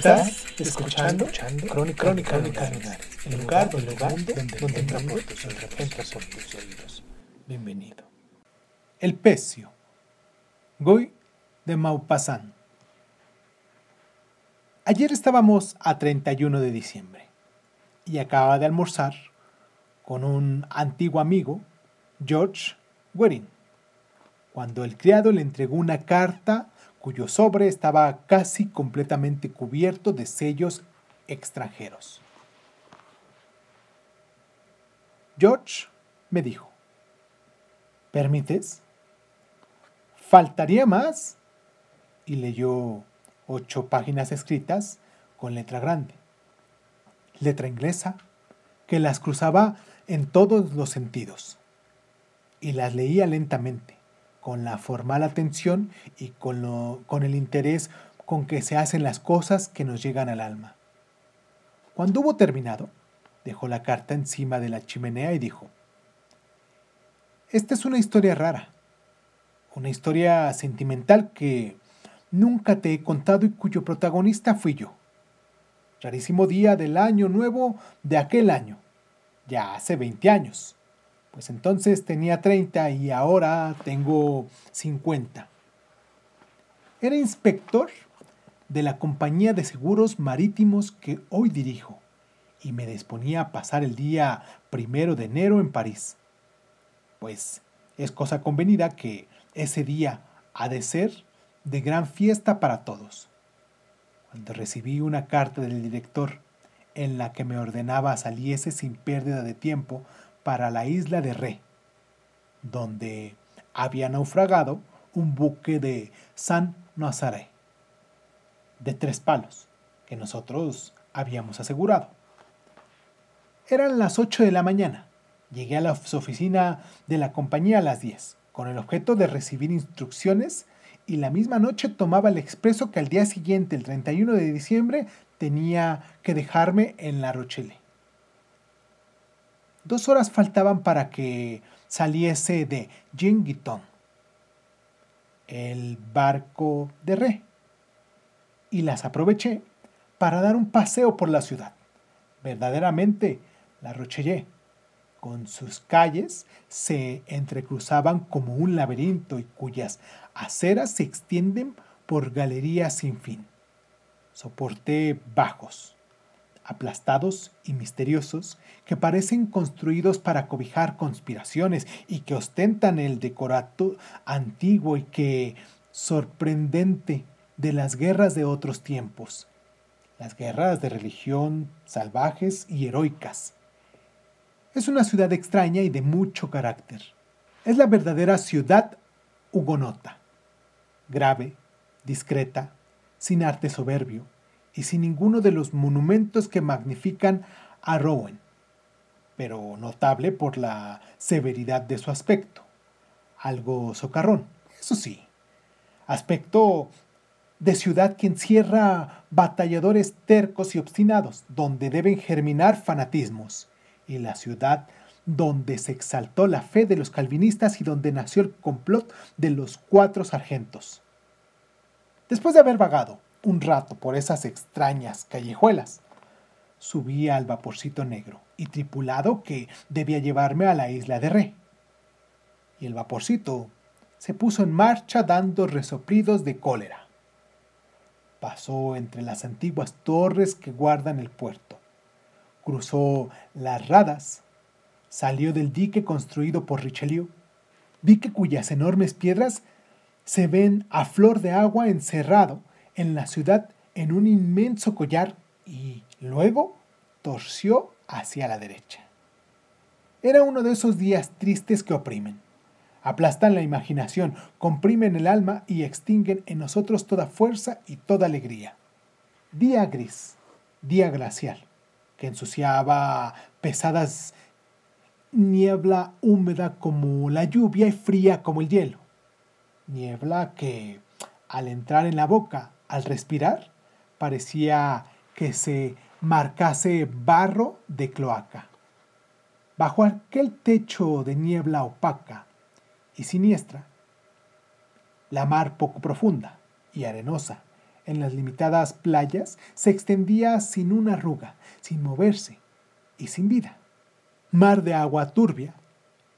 Estás escuchando, Crónica, Crónica, el lugar, el lugar donde, donde entra por tus oídos. Bienvenido. El Pecio. Goy de Maupassant. Ayer estábamos a 31 de diciembre y acaba de almorzar con un antiguo amigo, George Waring, cuando el criado le entregó una carta cuyo sobre estaba casi completamente cubierto de sellos extranjeros. George me dijo, ¿permites? ¿Faltaría más? Y leyó ocho páginas escritas con letra grande, letra inglesa, que las cruzaba en todos los sentidos, y las leía lentamente con la formal atención y con, lo, con el interés con que se hacen las cosas que nos llegan al alma. Cuando hubo terminado, dejó la carta encima de la chimenea y dijo, Esta es una historia rara, una historia sentimental que nunca te he contado y cuyo protagonista fui yo. Rarísimo día del año nuevo de aquel año, ya hace 20 años. Pues entonces tenía 30 y ahora tengo 50. Era inspector de la compañía de seguros marítimos que hoy dirijo y me disponía a pasar el día primero de enero en París. Pues es cosa convenida que ese día ha de ser de gran fiesta para todos. Cuando recibí una carta del director en la que me ordenaba saliese sin pérdida de tiempo para la isla de Re, donde había naufragado un buque de San Nazaré, de tres palos, que nosotros habíamos asegurado. Eran las 8 de la mañana. Llegué a la oficina de la compañía a las 10, con el objeto de recibir instrucciones y la misma noche tomaba el expreso que al día siguiente, el 31 de diciembre, tenía que dejarme en La Rochelle. Dos horas faltaban para que saliese de Jingiton, el barco de Re, y las aproveché para dar un paseo por la ciudad. Verdaderamente, la Rochelle, con sus calles, se entrecruzaban como un laberinto y cuyas aceras se extienden por galerías sin fin. Soporté bajos, aplastados y misteriosos que parecen construidos para cobijar conspiraciones y que ostentan el decorato antiguo y que sorprendente de las guerras de otros tiempos, las guerras de religión salvajes y heroicas. Es una ciudad extraña y de mucho carácter. Es la verdadera ciudad hugonota, grave, discreta, sin arte soberbio, y sin ninguno de los monumentos que magnifican a Rowan, pero notable por la severidad de su aspecto, algo socarrón, eso sí, aspecto de ciudad que encierra batalladores tercos y obstinados, donde deben germinar fanatismos, y la ciudad donde se exaltó la fe de los calvinistas y donde nació el complot de los cuatro sargentos. Después de haber vagado un rato por esas extrañas callejuelas. Subí al vaporcito negro y tripulado que debía llevarme a la isla de Re. Y el vaporcito se puso en marcha dando resoplidos de cólera. Pasó entre las antiguas torres que guardan el puerto. Cruzó las radas. Salió del dique construido por Richelieu. Dique cuyas enormes piedras se ven a flor de agua encerrado en la ciudad en un inmenso collar y luego torció hacia la derecha. Era uno de esos días tristes que oprimen. aplastan la imaginación, comprimen el alma y extinguen en nosotros toda fuerza y toda alegría. Día gris, día glacial, que ensuciaba pesadas niebla húmeda como la lluvia y fría como el hielo. Niebla que, al entrar en la boca, al respirar, parecía que se marcase barro de cloaca. Bajo aquel techo de niebla opaca y siniestra, la mar poco profunda y arenosa en las limitadas playas se extendía sin una arruga, sin moverse y sin vida. Mar de agua turbia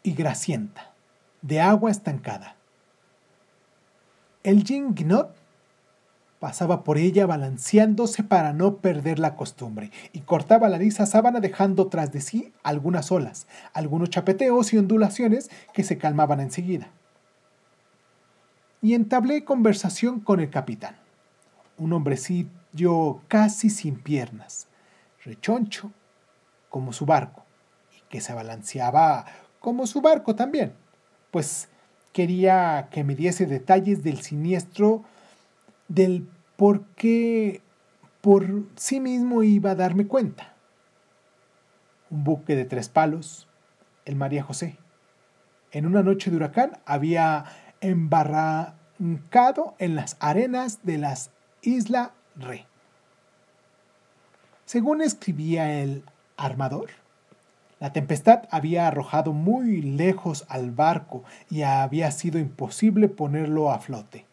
y grasienta, de agua estancada. El Gnot pasaba por ella balanceándose para no perder la costumbre y cortaba la lisa sábana dejando tras de sí algunas olas, algunos chapeteos y ondulaciones que se calmaban enseguida. Y entablé conversación con el capitán, un hombrecillo casi sin piernas, rechoncho como su barco, y que se balanceaba como su barco también, pues quería que me diese detalles del siniestro del por qué por sí mismo iba a darme cuenta. Un buque de tres palos, el María José. En una noche de huracán había embarrancado en las arenas de las Isla Re. Según escribía el armador, la tempestad había arrojado muy lejos al barco y había sido imposible ponerlo a flote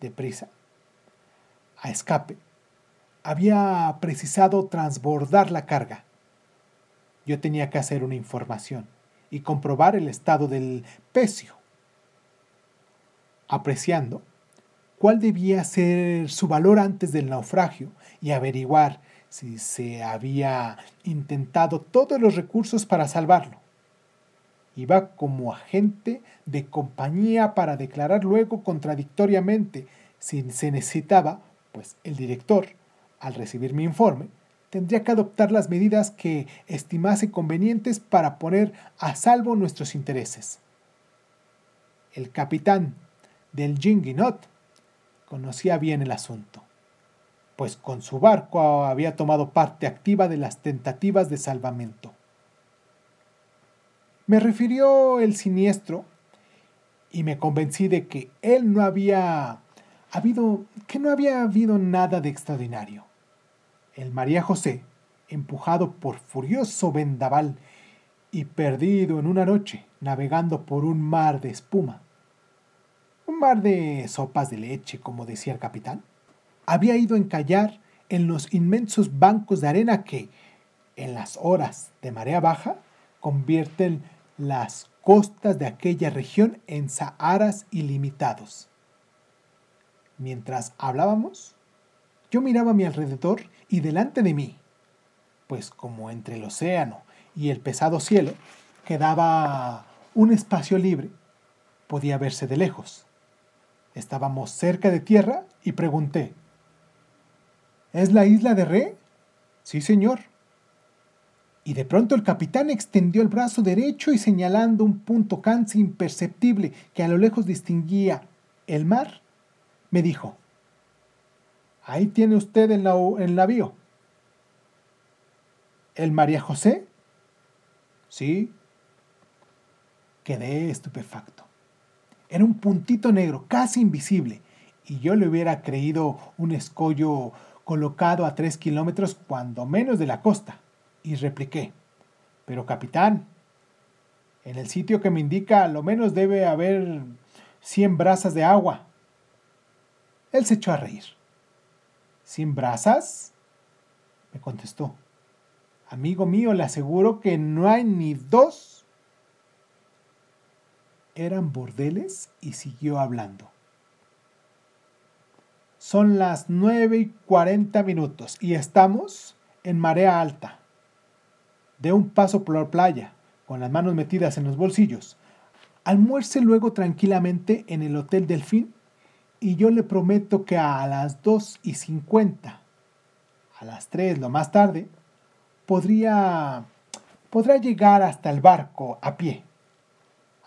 deprisa, a escape, había precisado transbordar la carga. Yo tenía que hacer una información y comprobar el estado del pecio, apreciando cuál debía ser su valor antes del naufragio y averiguar si se había intentado todos los recursos para salvarlo. Iba como agente de compañía para declarar luego contradictoriamente si se necesitaba, pues el director, al recibir mi informe, tendría que adoptar las medidas que estimase convenientes para poner a salvo nuestros intereses. El capitán del Jinginot conocía bien el asunto, pues con su barco había tomado parte activa de las tentativas de salvamento. Me refirió el siniestro y me convencí de que él no había habido, que no había habido nada de extraordinario. El María José, empujado por furioso vendaval y perdido en una noche, navegando por un mar de espuma, un mar de sopas de leche, como decía el capitán, había ido a encallar en los inmensos bancos de arena que, en las horas de marea baja, convierten las costas de aquella región en Saharas ilimitados. Mientras hablábamos, yo miraba a mi alrededor y delante de mí, pues como entre el océano y el pesado cielo quedaba un espacio libre, podía verse de lejos. Estábamos cerca de tierra y pregunté, ¿Es la isla de Re? Sí, señor y de pronto el capitán extendió el brazo derecho y señalando un punto casi imperceptible que a lo lejos distinguía el mar, me dijo, ahí tiene usted el, el navío. ¿El María José? Sí. Quedé estupefacto. Era un puntito negro, casi invisible, y yo le hubiera creído un escollo colocado a tres kilómetros cuando menos de la costa y repliqué, pero capitán, en el sitio que me indica lo menos debe haber cien brazas de agua. Él se echó a reír. ¿Cien brazas? me contestó. Amigo mío, le aseguro que no hay ni dos. Eran bordeles y siguió hablando. Son las nueve y cuarenta minutos y estamos en marea alta de un paso por la playa, con las manos metidas en los bolsillos. Almuerce luego tranquilamente en el Hotel Delfín y yo le prometo que a las dos y cincuenta, a las tres lo más tarde, podría, podrá llegar hasta el barco a pie.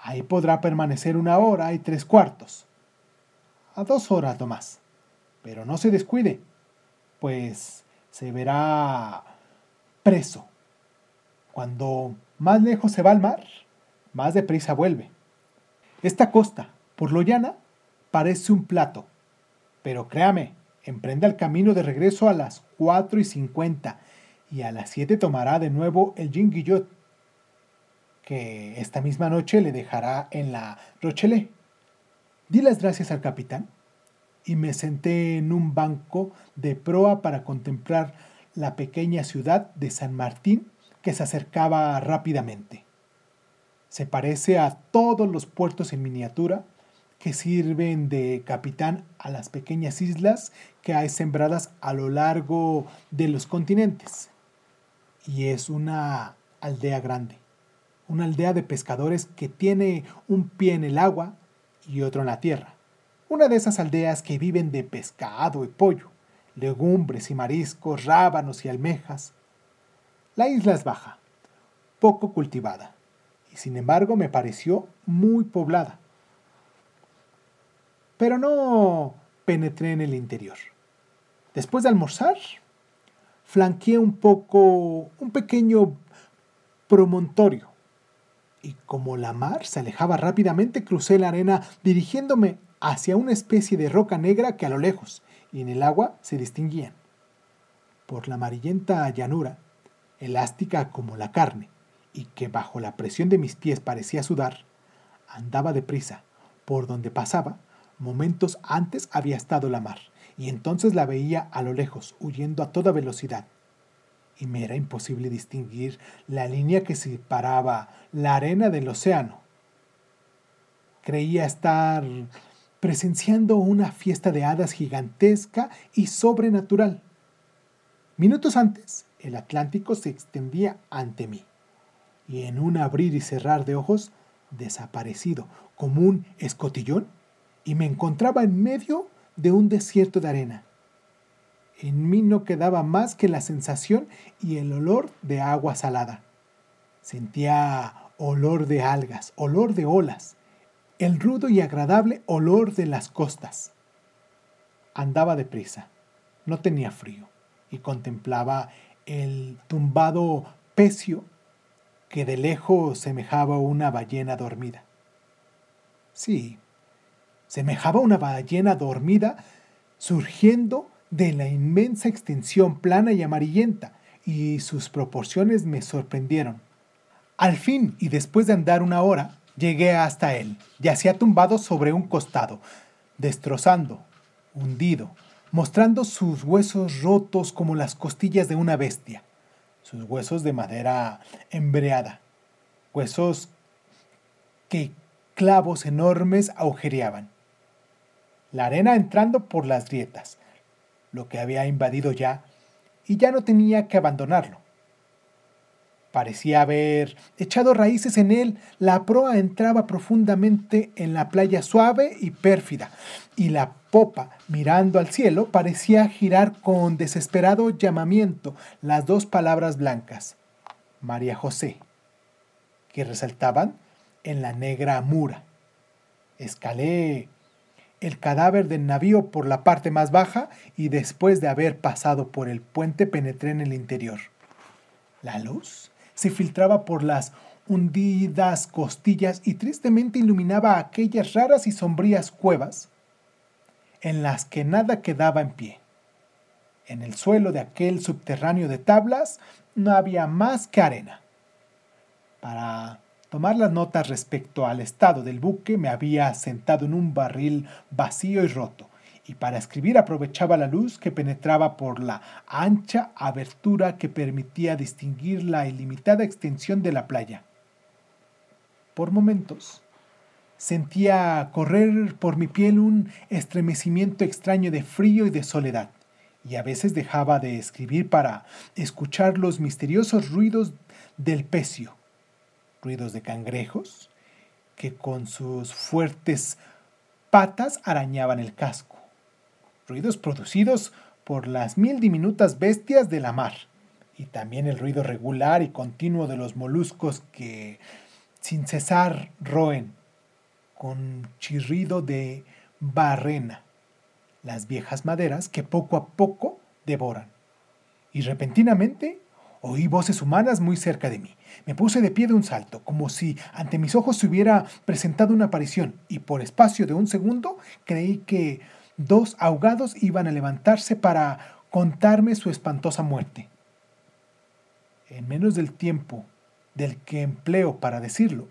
Ahí podrá permanecer una hora y tres cuartos. A dos horas lo más. Pero no se descuide, pues se verá preso. Cuando más lejos se va al mar, más deprisa vuelve. Esta costa, por lo llana, parece un plato. Pero créame, emprenda el camino de regreso a las cuatro y cincuenta y a las siete tomará de nuevo el Guillot, que esta misma noche le dejará en la Rochelet. Di las gracias al capitán y me senté en un banco de proa para contemplar la pequeña ciudad de San Martín que se acercaba rápidamente. Se parece a todos los puertos en miniatura que sirven de capitán a las pequeñas islas que hay sembradas a lo largo de los continentes. Y es una aldea grande, una aldea de pescadores que tiene un pie en el agua y otro en la tierra. Una de esas aldeas que viven de pescado y pollo, legumbres y mariscos, rábanos y almejas. La isla es baja, poco cultivada, y sin embargo me pareció muy poblada. Pero no penetré en el interior. Después de almorzar, flanqueé un poco un pequeño promontorio y como la mar se alejaba rápidamente crucé la arena dirigiéndome hacia una especie de roca negra que a lo lejos y en el agua se distinguían. Por la amarillenta llanura, elástica como la carne, y que bajo la presión de mis pies parecía sudar, andaba deprisa. Por donde pasaba, momentos antes había estado la mar, y entonces la veía a lo lejos, huyendo a toda velocidad. Y me era imposible distinguir la línea que separaba la arena del océano. Creía estar presenciando una fiesta de hadas gigantesca y sobrenatural. Minutos antes, el Atlántico se extendía ante mí, y en un abrir y cerrar de ojos, desaparecido como un escotillón, y me encontraba en medio de un desierto de arena. En mí no quedaba más que la sensación y el olor de agua salada. Sentía olor de algas, olor de olas, el rudo y agradable olor de las costas. Andaba deprisa, no tenía frío, y contemplaba el tumbado pecio que de lejos semejaba una ballena dormida. Sí, semejaba una ballena dormida surgiendo de la inmensa extensión plana y amarillenta, y sus proporciones me sorprendieron. Al fin, y después de andar una hora, llegué hasta él. Yacía tumbado sobre un costado, destrozando, hundido, mostrando sus huesos rotos como las costillas de una bestia, sus huesos de madera embreada, huesos que clavos enormes agujereaban. La arena entrando por las grietas, lo que había invadido ya, y ya no tenía que abandonarlo. Parecía haber echado raíces en él, la proa entraba profundamente en la playa suave y pérfida, y la popa, mirando al cielo, parecía girar con desesperado llamamiento las dos palabras blancas, María José, que resaltaban en la negra mura. Escalé el cadáver del navío por la parte más baja y después de haber pasado por el puente penetré en el interior. La luz se filtraba por las hundidas costillas y tristemente iluminaba aquellas raras y sombrías cuevas en las que nada quedaba en pie. En el suelo de aquel subterráneo de tablas no había más que arena. Para tomar las notas respecto al estado del buque me había sentado en un barril vacío y roto, y para escribir aprovechaba la luz que penetraba por la ancha abertura que permitía distinguir la ilimitada extensión de la playa. Por momentos sentía correr por mi piel un estremecimiento extraño de frío y de soledad, y a veces dejaba de escribir para escuchar los misteriosos ruidos del pecio ruidos de cangrejos que con sus fuertes patas arañaban el casco, ruidos producidos por las mil diminutas bestias de la mar, y también el ruido regular y continuo de los moluscos que sin cesar roen, con chirrido de barrena, las viejas maderas que poco a poco devoran. Y repentinamente oí voces humanas muy cerca de mí. Me puse de pie de un salto, como si ante mis ojos se hubiera presentado una aparición, y por espacio de un segundo creí que dos ahogados iban a levantarse para contarme su espantosa muerte. En menos del tiempo del que empleo para decirlo,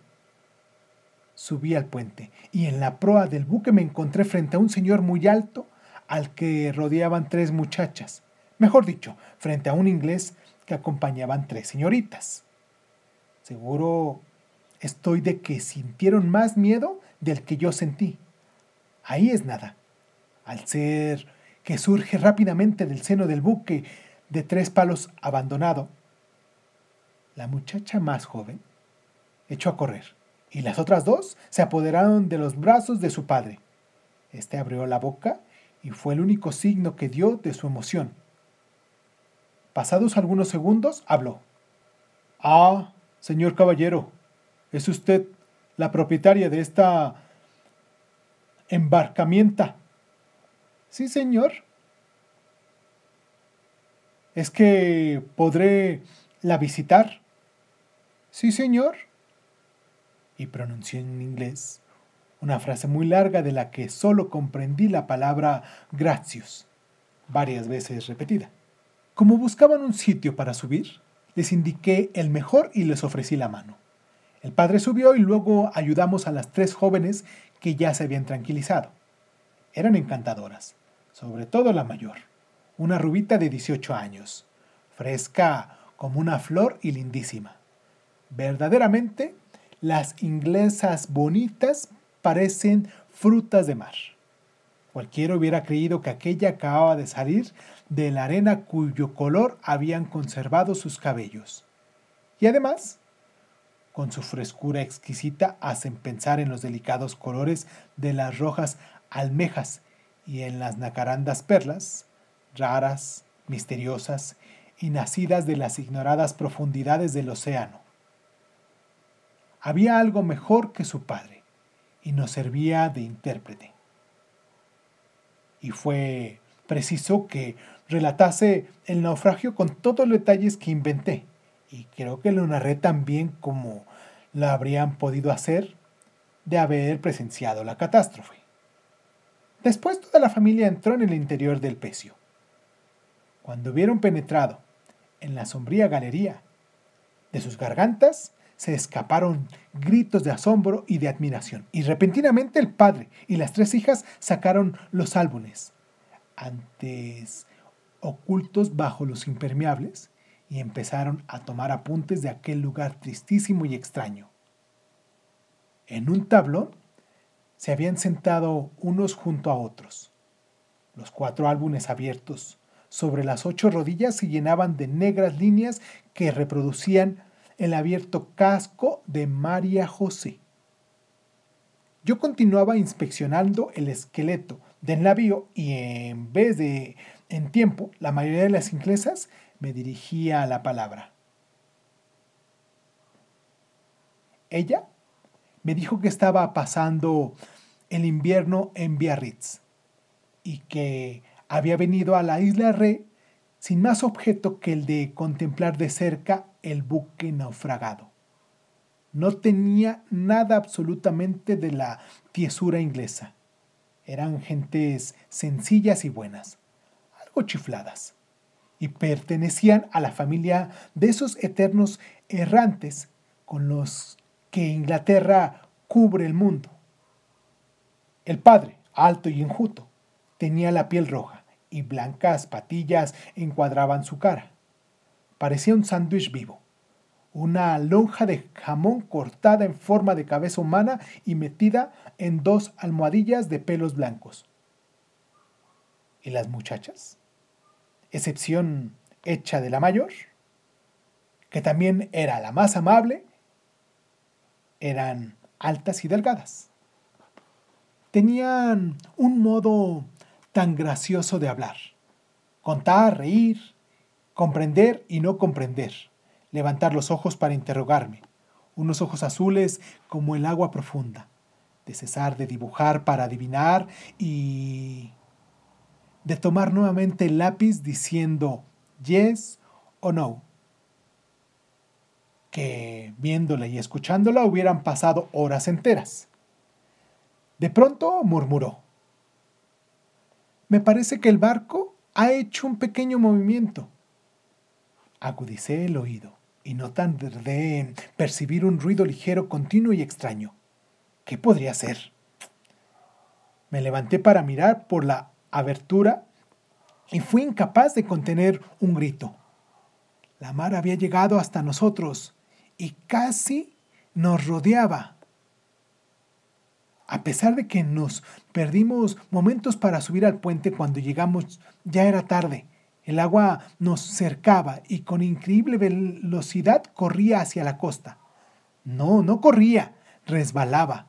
subí al puente y en la proa del buque me encontré frente a un señor muy alto al que rodeaban tres muchachas, mejor dicho, frente a un inglés que acompañaban tres señoritas. Seguro estoy de que sintieron más miedo del que yo sentí. Ahí es nada. Al ser que surge rápidamente del seno del buque de tres palos abandonado, la muchacha más joven echó a correr y las otras dos se apoderaron de los brazos de su padre. Este abrió la boca y fue el único signo que dio de su emoción. Pasados algunos segundos, habló. Ah, señor caballero, ¿es usted la propietaria de esta embarcamienta? Sí, señor. ¿Es que podré la visitar? Sí, señor. Y pronunció en inglés una frase muy larga de la que solo comprendí la palabra gratius, varias veces repetida. Como buscaban un sitio para subir, les indiqué el mejor y les ofrecí la mano. El padre subió y luego ayudamos a las tres jóvenes que ya se habían tranquilizado. Eran encantadoras, sobre todo la mayor, una rubita de 18 años, fresca como una flor y lindísima. Verdaderamente, las inglesas bonitas parecen frutas de mar. Cualquiera hubiera creído que aquella acababa de salir de la arena cuyo color habían conservado sus cabellos. Y además, con su frescura exquisita hacen pensar en los delicados colores de las rojas almejas y en las nacarandas perlas, raras, misteriosas y nacidas de las ignoradas profundidades del océano. Había algo mejor que su padre, y nos servía de intérprete y fue preciso que relatase el naufragio con todos los detalles que inventé. Y creo que lo narré tan bien como lo habrían podido hacer de haber presenciado la catástrofe. Después toda la familia entró en el interior del pecio. Cuando hubieron penetrado en la sombría galería, de sus gargantas se escaparon gritos de asombro y de admiración, y repentinamente el padre y las tres hijas sacaron los álbumes, antes ocultos bajo los impermeables, y empezaron a tomar apuntes de aquel lugar tristísimo y extraño. En un tablón se habían sentado unos junto a otros. Los cuatro álbumes abiertos sobre las ocho rodillas se llenaban de negras líneas que reproducían el abierto casco de María José. Yo continuaba inspeccionando el esqueleto del navío y en vez de en tiempo, la mayoría de las inglesas me dirigía a la palabra. Ella me dijo que estaba pasando el invierno en Biarritz y que había venido a la isla Re sin más objeto que el de contemplar de cerca el buque naufragado. No tenía nada absolutamente de la tiesura inglesa. Eran gentes sencillas y buenas, algo chifladas, y pertenecían a la familia de esos eternos errantes con los que Inglaterra cubre el mundo. El padre, alto y enjuto, tenía la piel roja y blancas patillas encuadraban su cara. Parecía un sándwich vivo, una lonja de jamón cortada en forma de cabeza humana y metida en dos almohadillas de pelos blancos. ¿Y las muchachas? Excepción hecha de la mayor, que también era la más amable, eran altas y delgadas. Tenían un modo tan gracioso de hablar. Contar, reír, comprender y no comprender, levantar los ojos para interrogarme, unos ojos azules como el agua profunda, de cesar de dibujar para adivinar y de tomar nuevamente el lápiz diciendo yes o no. Que viéndola y escuchándola hubieran pasado horas enteras. De pronto murmuró. Me parece que el barco ha hecho un pequeño movimiento. Agudicé el oído y no tardé en percibir un ruido ligero, continuo y extraño. ¿Qué podría ser? Me levanté para mirar por la abertura y fui incapaz de contener un grito. La mar había llegado hasta nosotros y casi nos rodeaba. A pesar de que nos perdimos momentos para subir al puente cuando llegamos, ya era tarde. El agua nos cercaba y con increíble velocidad corría hacia la costa. No, no corría, resbalaba.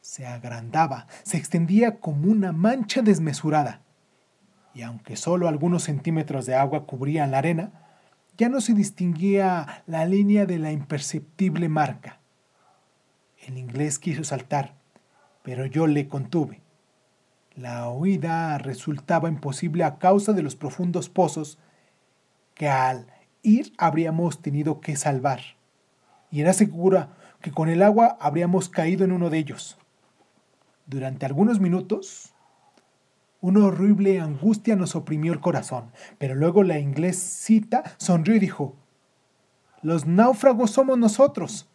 Se agrandaba, se extendía como una mancha desmesurada. Y aunque solo algunos centímetros de agua cubrían la arena, ya no se distinguía la línea de la imperceptible marca. El inglés quiso saltar, pero yo le contuve. La huida resultaba imposible a causa de los profundos pozos que al ir habríamos tenido que salvar. Y era segura que con el agua habríamos caído en uno de ellos. Durante algunos minutos, una horrible angustia nos oprimió el corazón, pero luego la inglesita sonrió y dijo, Los náufragos somos nosotros.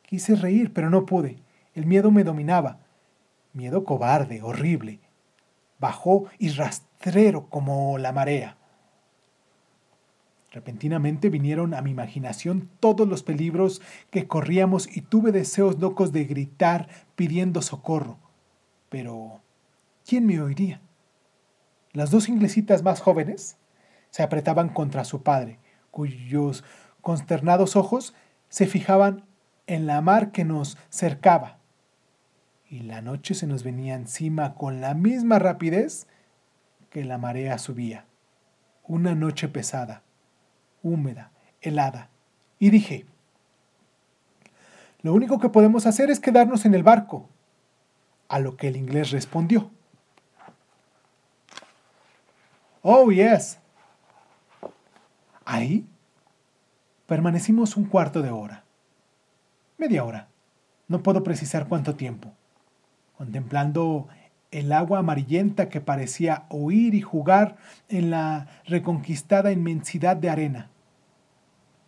Quise reír, pero no pude. El miedo me dominaba. Miedo cobarde, horrible. Bajó y rastrero como la marea. Repentinamente vinieron a mi imaginación todos los peligros que corríamos y tuve deseos locos de gritar pidiendo socorro. Pero, ¿quién me oiría? Las dos inglesitas más jóvenes se apretaban contra su padre, cuyos consternados ojos se fijaban en la mar que nos cercaba y la noche se nos venía encima con la misma rapidez que la marea subía. Una noche pesada, húmeda, helada. Y dije, lo único que podemos hacer es quedarnos en el barco. A lo que el inglés respondió. Oh, yes. Ahí permanecimos un cuarto de hora. Media hora. No puedo precisar cuánto tiempo contemplando el agua amarillenta que parecía oír y jugar en la reconquistada inmensidad de arena.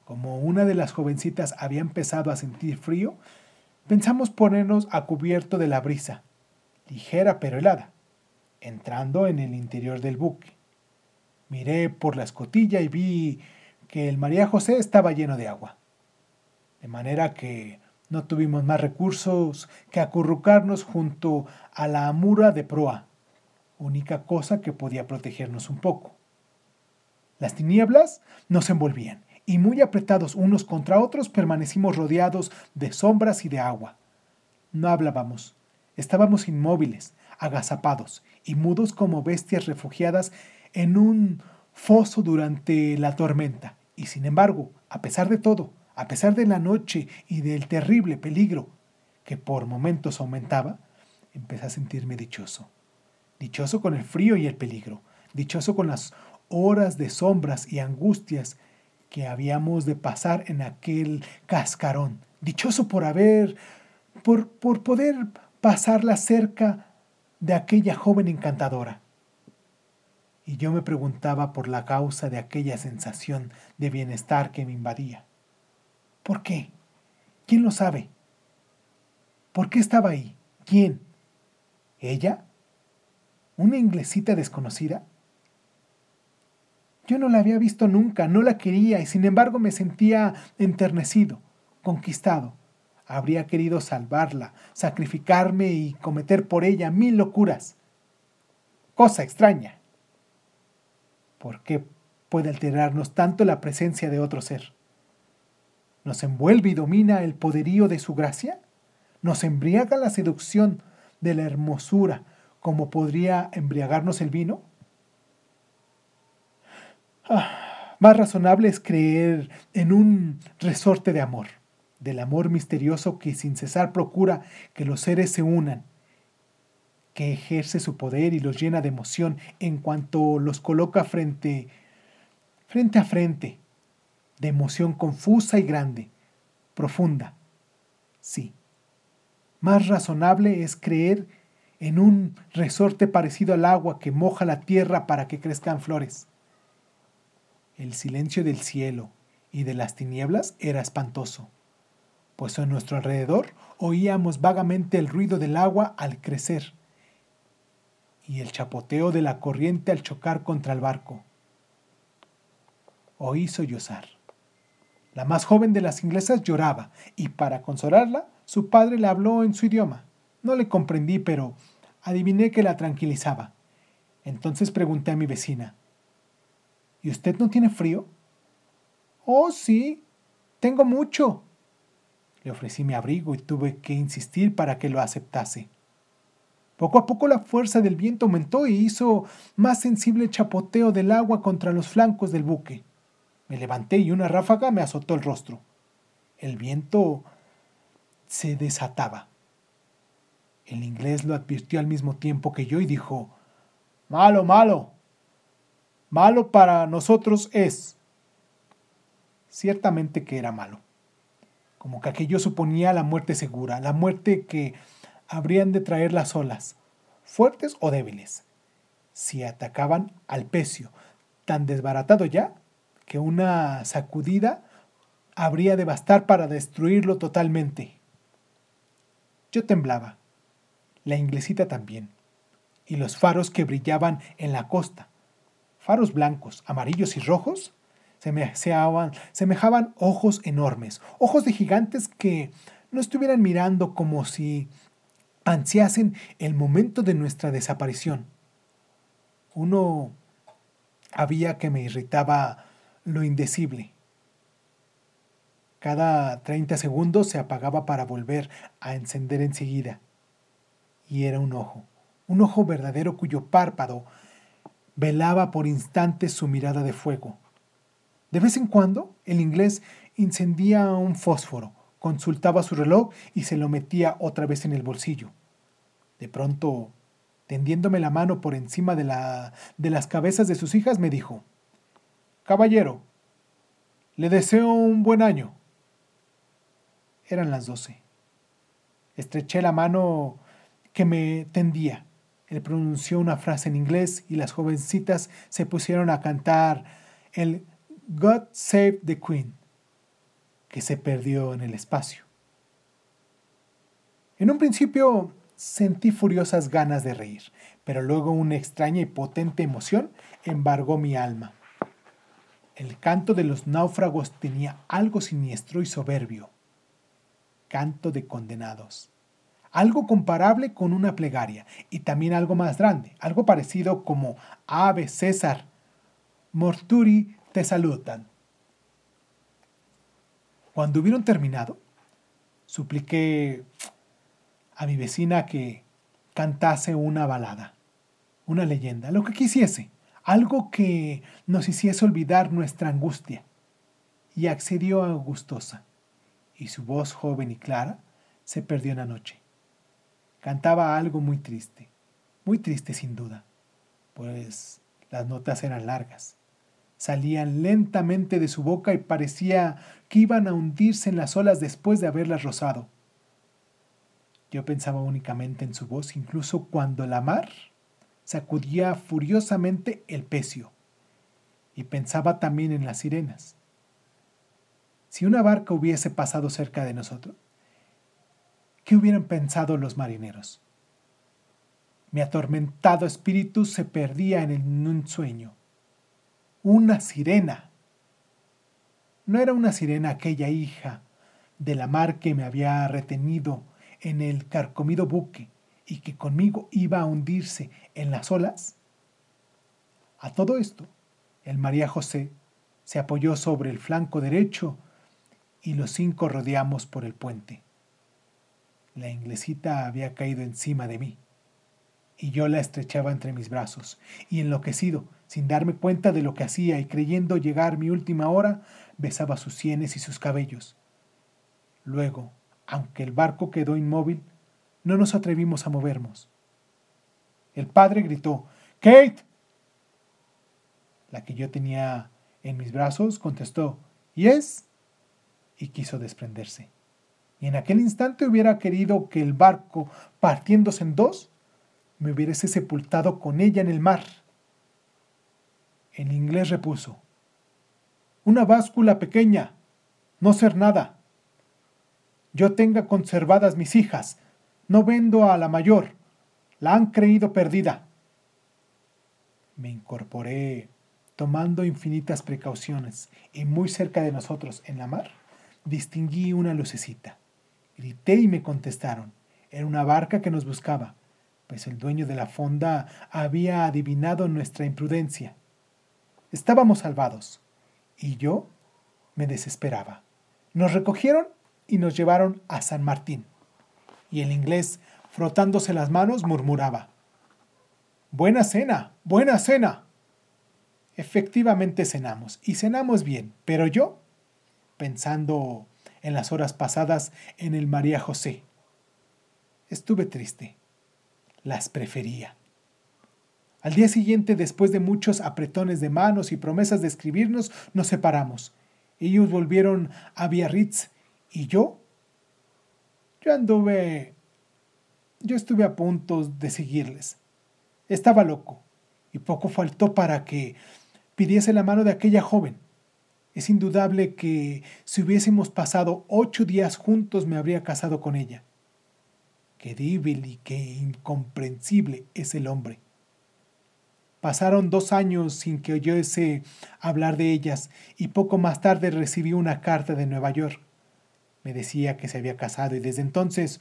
Como una de las jovencitas había empezado a sentir frío, pensamos ponernos a cubierto de la brisa, ligera pero helada, entrando en el interior del buque. Miré por la escotilla y vi que el María José estaba lleno de agua. De manera que no tuvimos más recursos que acurrucarnos junto a la amura de proa, única cosa que podía protegernos un poco. Las tinieblas nos envolvían y muy apretados unos contra otros permanecimos rodeados de sombras y de agua. No hablábamos, estábamos inmóviles, agazapados y mudos como bestias refugiadas en un foso durante la tormenta. Y sin embargo, a pesar de todo, a pesar de la noche y del terrible peligro que por momentos aumentaba, empecé a sentirme dichoso. Dichoso con el frío y el peligro, dichoso con las horas de sombras y angustias que habíamos de pasar en aquel cascarón, dichoso por haber, por, por poder pasarla cerca de aquella joven encantadora. Y yo me preguntaba por la causa de aquella sensación de bienestar que me invadía. ¿Por qué? ¿Quién lo sabe? ¿Por qué estaba ahí? ¿Quién? ¿Ella? ¿Una inglesita desconocida? Yo no la había visto nunca, no la quería y sin embargo me sentía enternecido, conquistado. Habría querido salvarla, sacrificarme y cometer por ella mil locuras. Cosa extraña. ¿Por qué puede alterarnos tanto la presencia de otro ser? ¿Nos envuelve y domina el poderío de su gracia? ¿Nos embriaga la seducción de la hermosura como podría embriagarnos el vino? Ah, más razonable es creer en un resorte de amor, del amor misterioso que sin cesar procura que los seres se unan, que ejerce su poder y los llena de emoción en cuanto los coloca frente, frente a frente, de emoción confusa y grande, profunda. Sí. Más razonable es creer en un resorte parecido al agua que moja la tierra para que crezcan flores. El silencio del cielo y de las tinieblas era espantoso, pues a nuestro alrededor oíamos vagamente el ruido del agua al crecer y el chapoteo de la corriente al chocar contra el barco. Oí sollozar. La más joven de las inglesas lloraba y para consolarla su padre le habló en su idioma. No le comprendí, pero adiviné que la tranquilizaba. Entonces pregunté a mi vecina, ¿Y usted no tiene frío? Oh, sí, tengo mucho. Le ofrecí mi abrigo y tuve que insistir para que lo aceptase. Poco a poco la fuerza del viento aumentó y hizo más sensible el chapoteo del agua contra los flancos del buque. Me levanté y una ráfaga me azotó el rostro. El viento se desataba. El inglés lo advirtió al mismo tiempo que yo y dijo, Malo, malo. Malo para nosotros es. Ciertamente que era malo. Como que aquello suponía la muerte segura, la muerte que habrían de traer las olas, fuertes o débiles, si atacaban al pecio, tan desbaratado ya que una sacudida habría de bastar para destruirlo totalmente. Yo temblaba, la inglesita también, y los faros que brillaban en la costa, faros blancos, amarillos y rojos, semejaban, semejaban ojos enormes, ojos de gigantes que no estuvieran mirando como si ansiasen el momento de nuestra desaparición. Uno había que me irritaba lo indecible. Cada 30 segundos se apagaba para volver a encender enseguida. Y era un ojo, un ojo verdadero cuyo párpado velaba por instantes su mirada de fuego. De vez en cuando el inglés encendía un fósforo consultaba su reloj y se lo metía otra vez en el bolsillo. De pronto, tendiéndome la mano por encima de, la, de las cabezas de sus hijas, me dijo, Caballero, le deseo un buen año. Eran las doce. Estreché la mano que me tendía. Él pronunció una frase en inglés y las jovencitas se pusieron a cantar el God Save the Queen que se perdió en el espacio. En un principio sentí furiosas ganas de reír, pero luego una extraña y potente emoción embargó mi alma. El canto de los náufragos tenía algo siniestro y soberbio. Canto de condenados. Algo comparable con una plegaria y también algo más grande, algo parecido como Ave César, Morturi te saludan. Cuando hubieron terminado, supliqué a mi vecina que cantase una balada, una leyenda, lo que quisiese, algo que nos hiciese olvidar nuestra angustia. Y accedió a gustosa, y su voz joven y clara se perdió en la noche. Cantaba algo muy triste, muy triste sin duda, pues las notas eran largas salían lentamente de su boca y parecía que iban a hundirse en las olas después de haberlas rozado. Yo pensaba únicamente en su voz, incluso cuando la mar sacudía furiosamente el pecio, y pensaba también en las sirenas. Si una barca hubiese pasado cerca de nosotros, ¿qué hubieran pensado los marineros? Mi atormentado espíritu se perdía en un sueño una sirena. No era una sirena aquella hija de la mar que me había retenido en el carcomido buque y que conmigo iba a hundirse en las olas. A todo esto, el María José se apoyó sobre el flanco derecho y los cinco rodeamos por el puente. La inglesita había caído encima de mí y yo la estrechaba entre mis brazos, y enloquecido, sin darme cuenta de lo que hacía y creyendo llegar mi última hora, besaba sus sienes y sus cabellos. Luego, aunque el barco quedó inmóvil, no nos atrevimos a movernos. El padre gritó, Kate. La que yo tenía en mis brazos contestó, Yes, y quiso desprenderse. Y en aquel instante hubiera querido que el barco, partiéndose en dos, me hubiese sepultado con ella en el mar. En inglés repuso, Una báscula pequeña, no ser nada. Yo tenga conservadas mis hijas, no vendo a la mayor, la han creído perdida. Me incorporé tomando infinitas precauciones y muy cerca de nosotros en la mar distinguí una lucecita. Grité y me contestaron. Era una barca que nos buscaba, pues el dueño de la fonda había adivinado nuestra imprudencia. Estábamos salvados, y yo me desesperaba. Nos recogieron y nos llevaron a San Martín. Y el inglés, frotándose las manos, murmuraba, Buena cena, buena cena. Efectivamente cenamos, y cenamos bien, pero yo, pensando en las horas pasadas en el María José, estuve triste. Las prefería. Al día siguiente, después de muchos apretones de manos y promesas de escribirnos, nos separamos. Ellos volvieron a Biarritz y yo, yo anduve, yo estuve a punto de seguirles. Estaba loco y poco faltó para que pidiese la mano de aquella joven. Es indudable que si hubiésemos pasado ocho días juntos me habría casado con ella. Qué débil y qué incomprensible es el hombre. Pasaron dos años sin que oyese hablar de ellas y poco más tarde recibí una carta de Nueva York. Me decía que se había casado y desde entonces,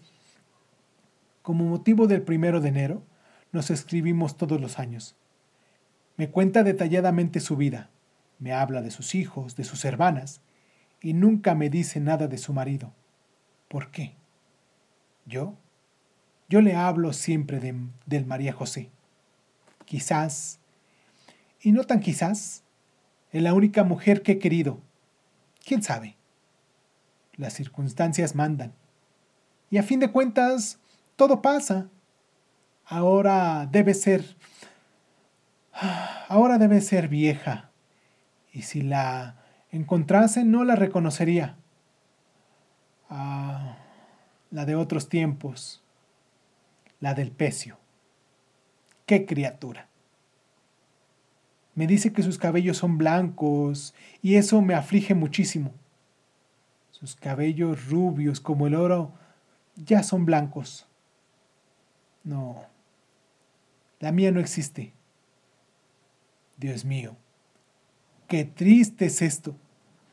como motivo del primero de enero, nos escribimos todos los años. Me cuenta detalladamente su vida, me habla de sus hijos, de sus hermanas, y nunca me dice nada de su marido. ¿Por qué? Yo, yo le hablo siempre de, del María José. Quizás, y no tan quizás, es la única mujer que he querido. ¿Quién sabe? Las circunstancias mandan. Y a fin de cuentas, todo pasa. Ahora debe ser... Ahora debe ser vieja. Y si la encontrase no la reconocería. Ah, la de otros tiempos. La del pecio. ¡Qué criatura! Me dice que sus cabellos son blancos y eso me aflige muchísimo. Sus cabellos rubios como el oro ya son blancos. No, la mía no existe. Dios mío, qué triste es esto.